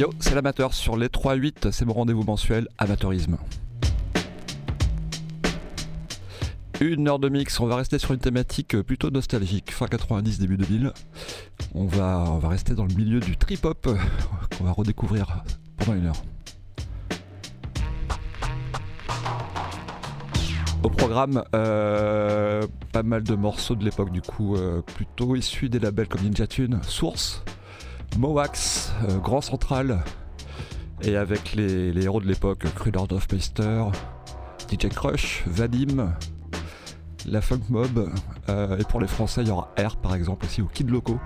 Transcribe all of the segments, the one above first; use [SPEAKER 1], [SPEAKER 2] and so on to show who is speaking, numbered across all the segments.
[SPEAKER 1] Yo, c'est l'amateur sur les 3-8, c'est mon rendez-vous mensuel amateurisme. Une heure de mix, on va rester sur une thématique plutôt nostalgique, fin 90, début 2000. On va, on va rester dans le milieu du trip-hop qu'on va redécouvrir pendant une heure. Au programme, euh, pas mal de morceaux de l'époque du coup, euh, plutôt issus des labels comme Ninja Tune, Source, Moax, euh, Grand Central, et avec les, héros de l'époque, Cruder Meister, DJ Crush, Vadim, la Funk Mob, euh, et pour les Français, il y aura R par exemple aussi, ou Kid Loco.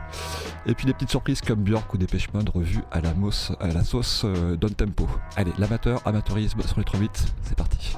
[SPEAKER 1] Et puis des petites surprises comme Björk ou Dépêche Mode revues à la, à la sauce euh, Don Tempo. Allez, l'amateur, amateurisme sur les 3-8, c'est parti.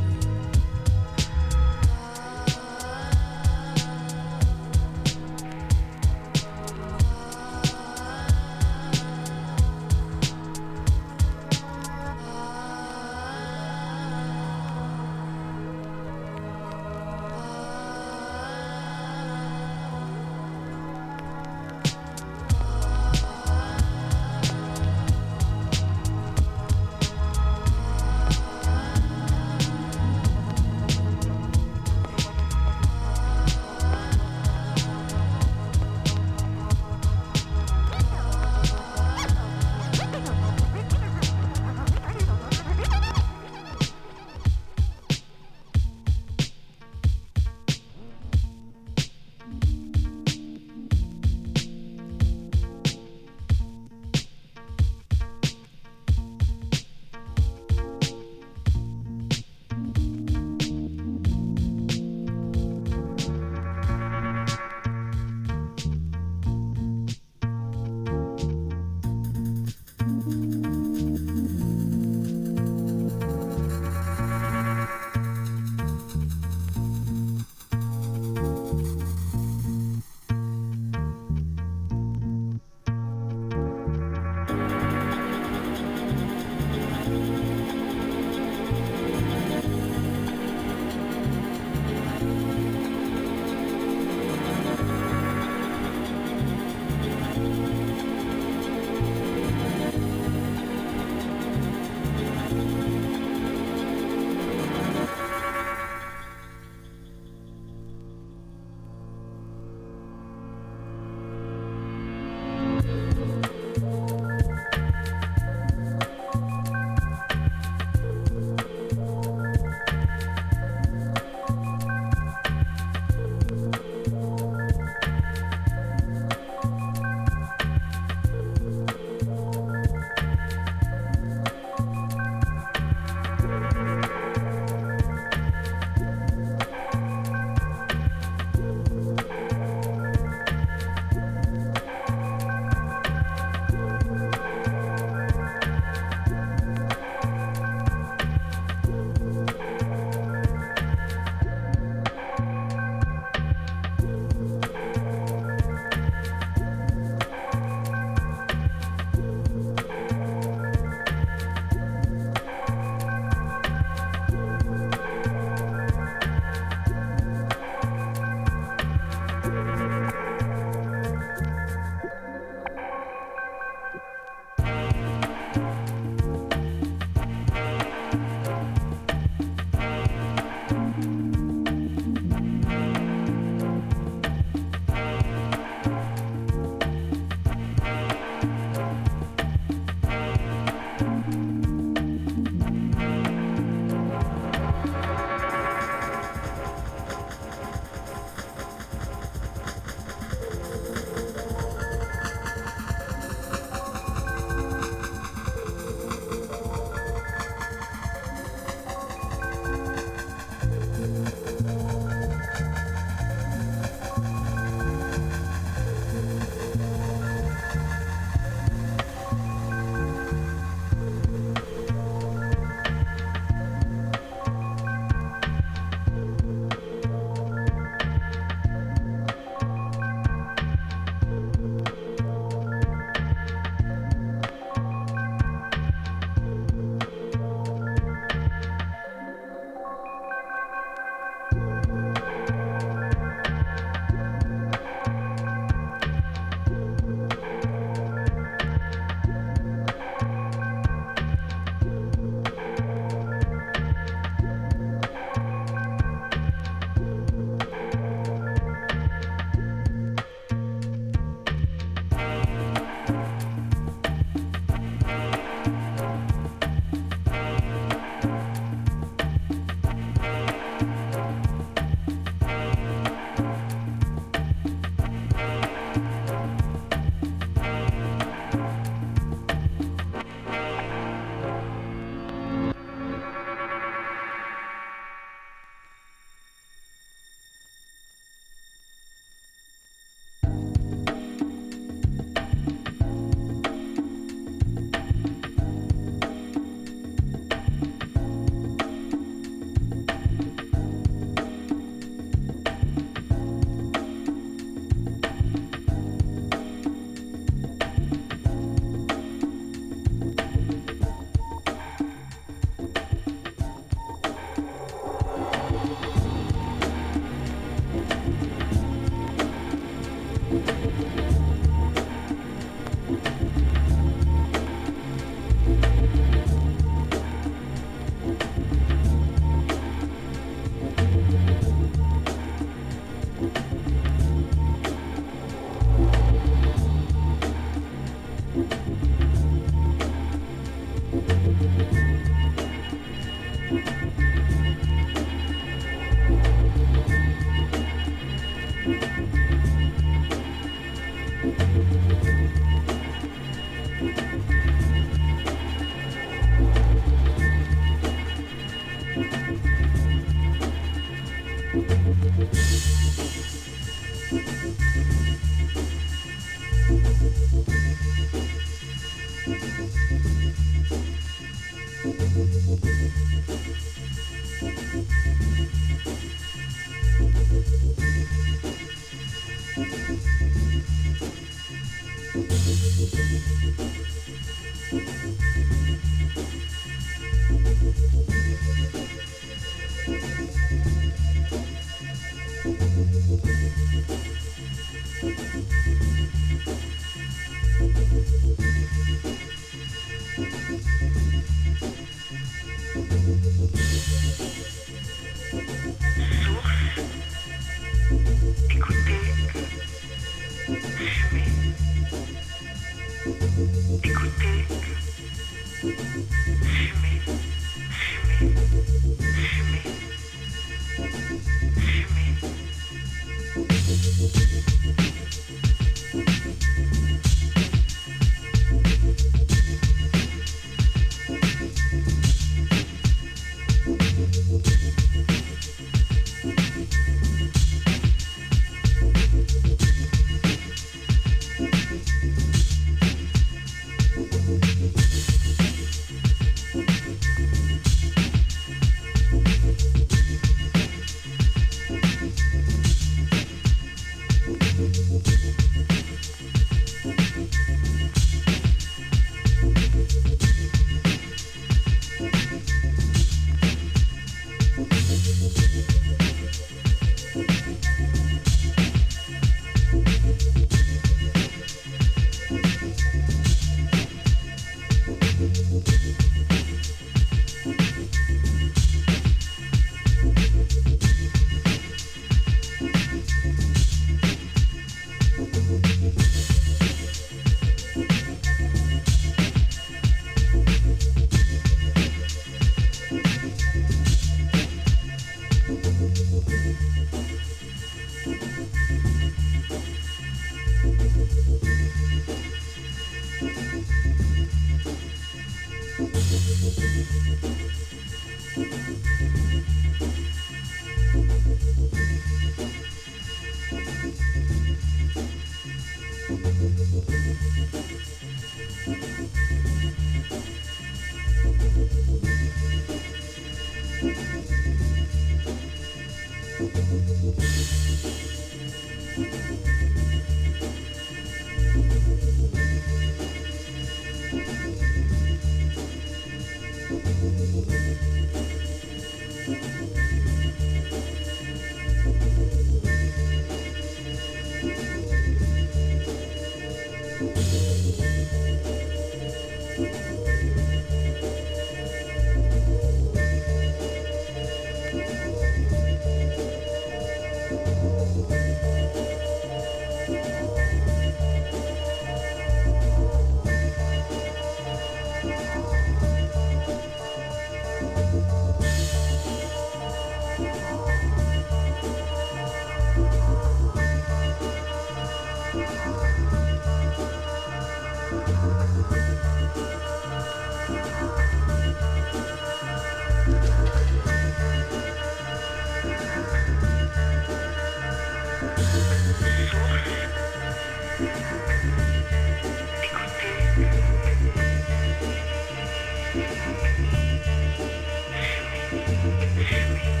[SPEAKER 2] Shoot.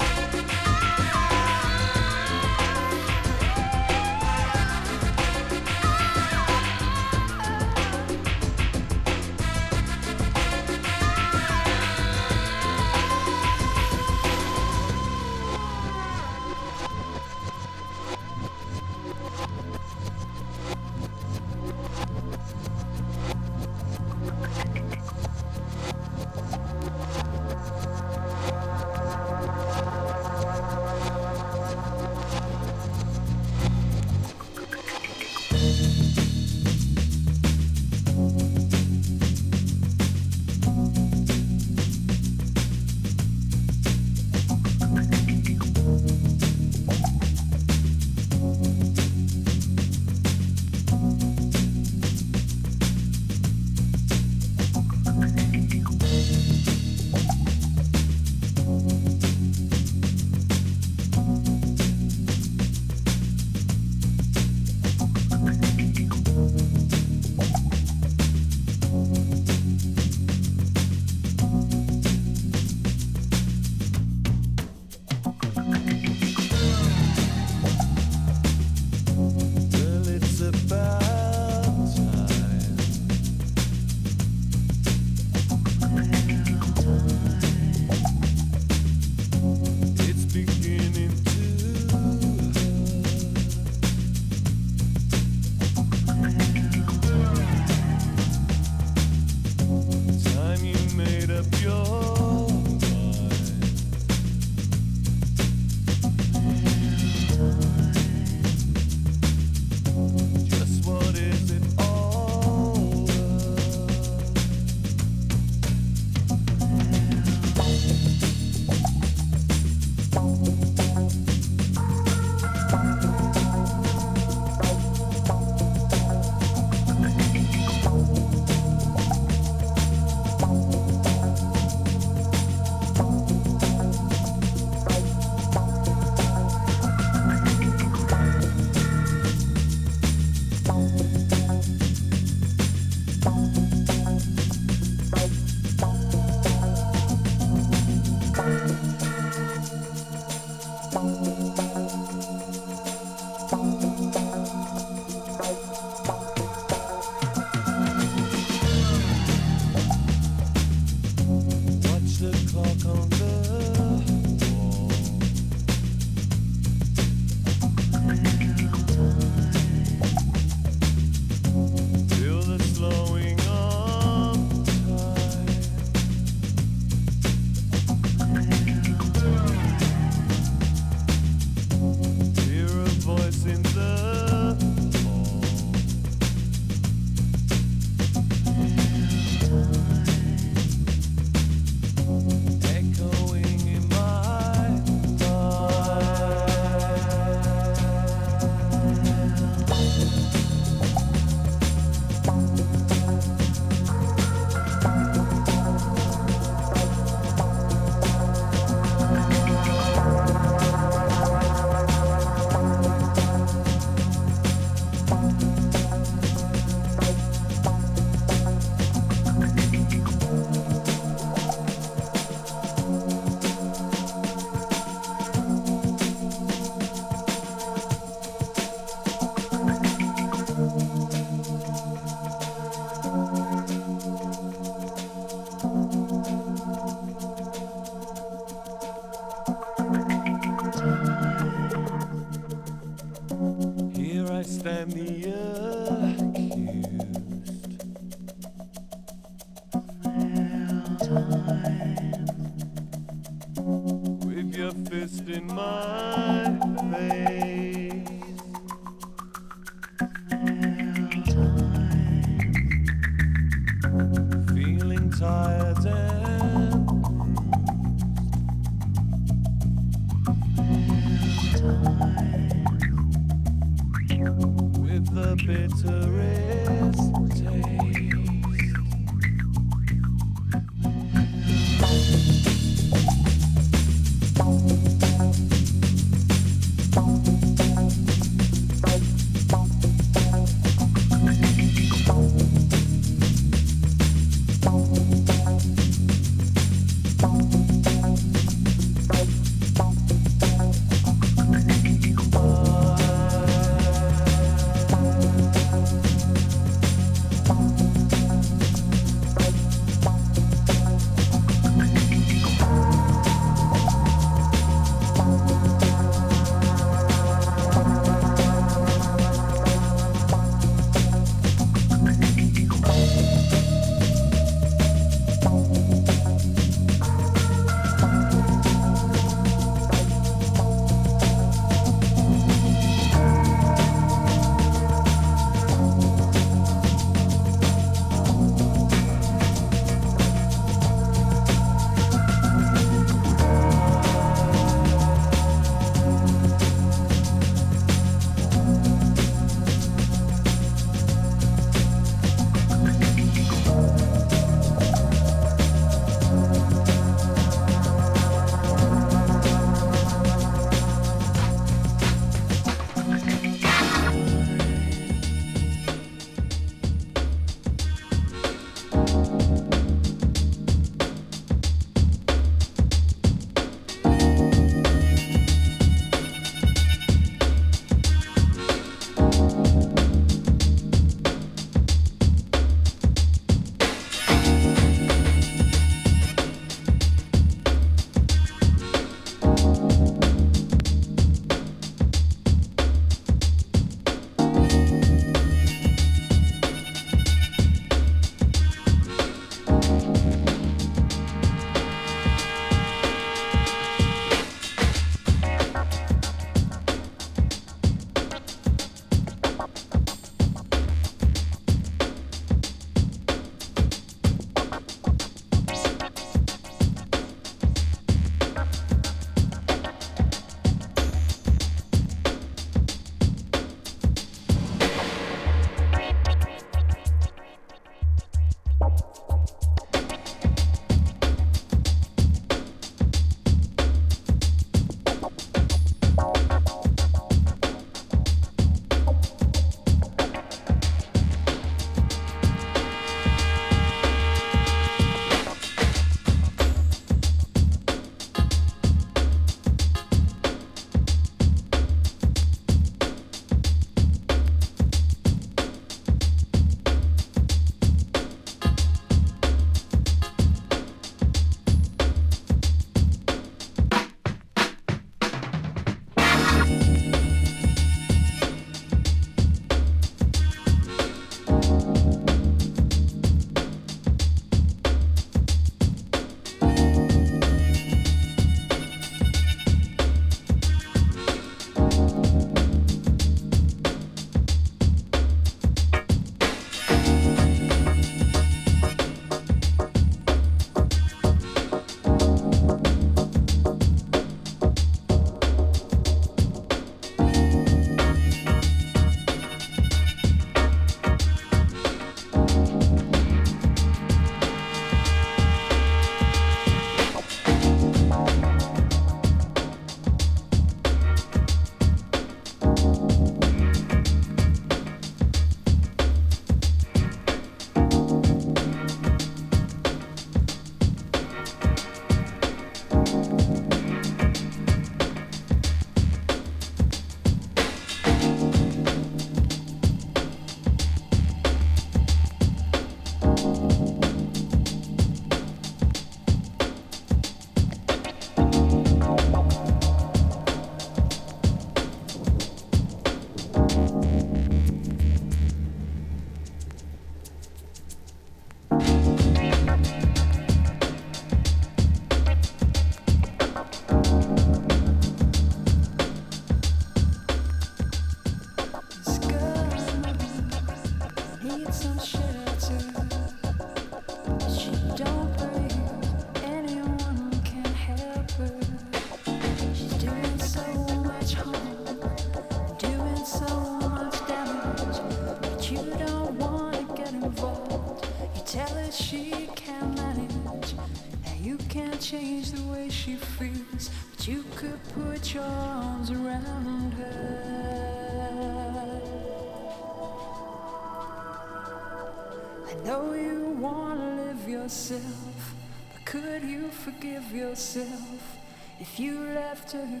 [SPEAKER 2] yourself if you left her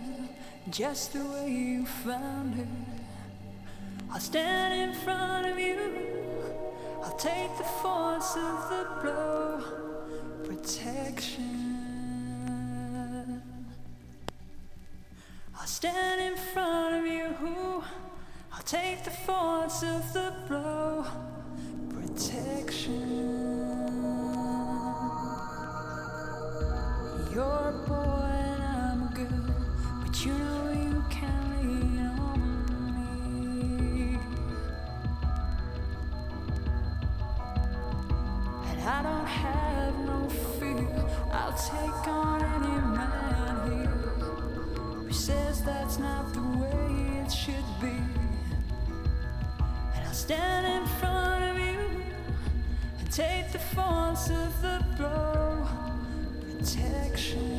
[SPEAKER 2] just the way you found her. I'll stand in front of you, I'll take the force of the blow. Protection. I'll stand in front of you, I'll take the force of the blow. the force of the blow. Protection.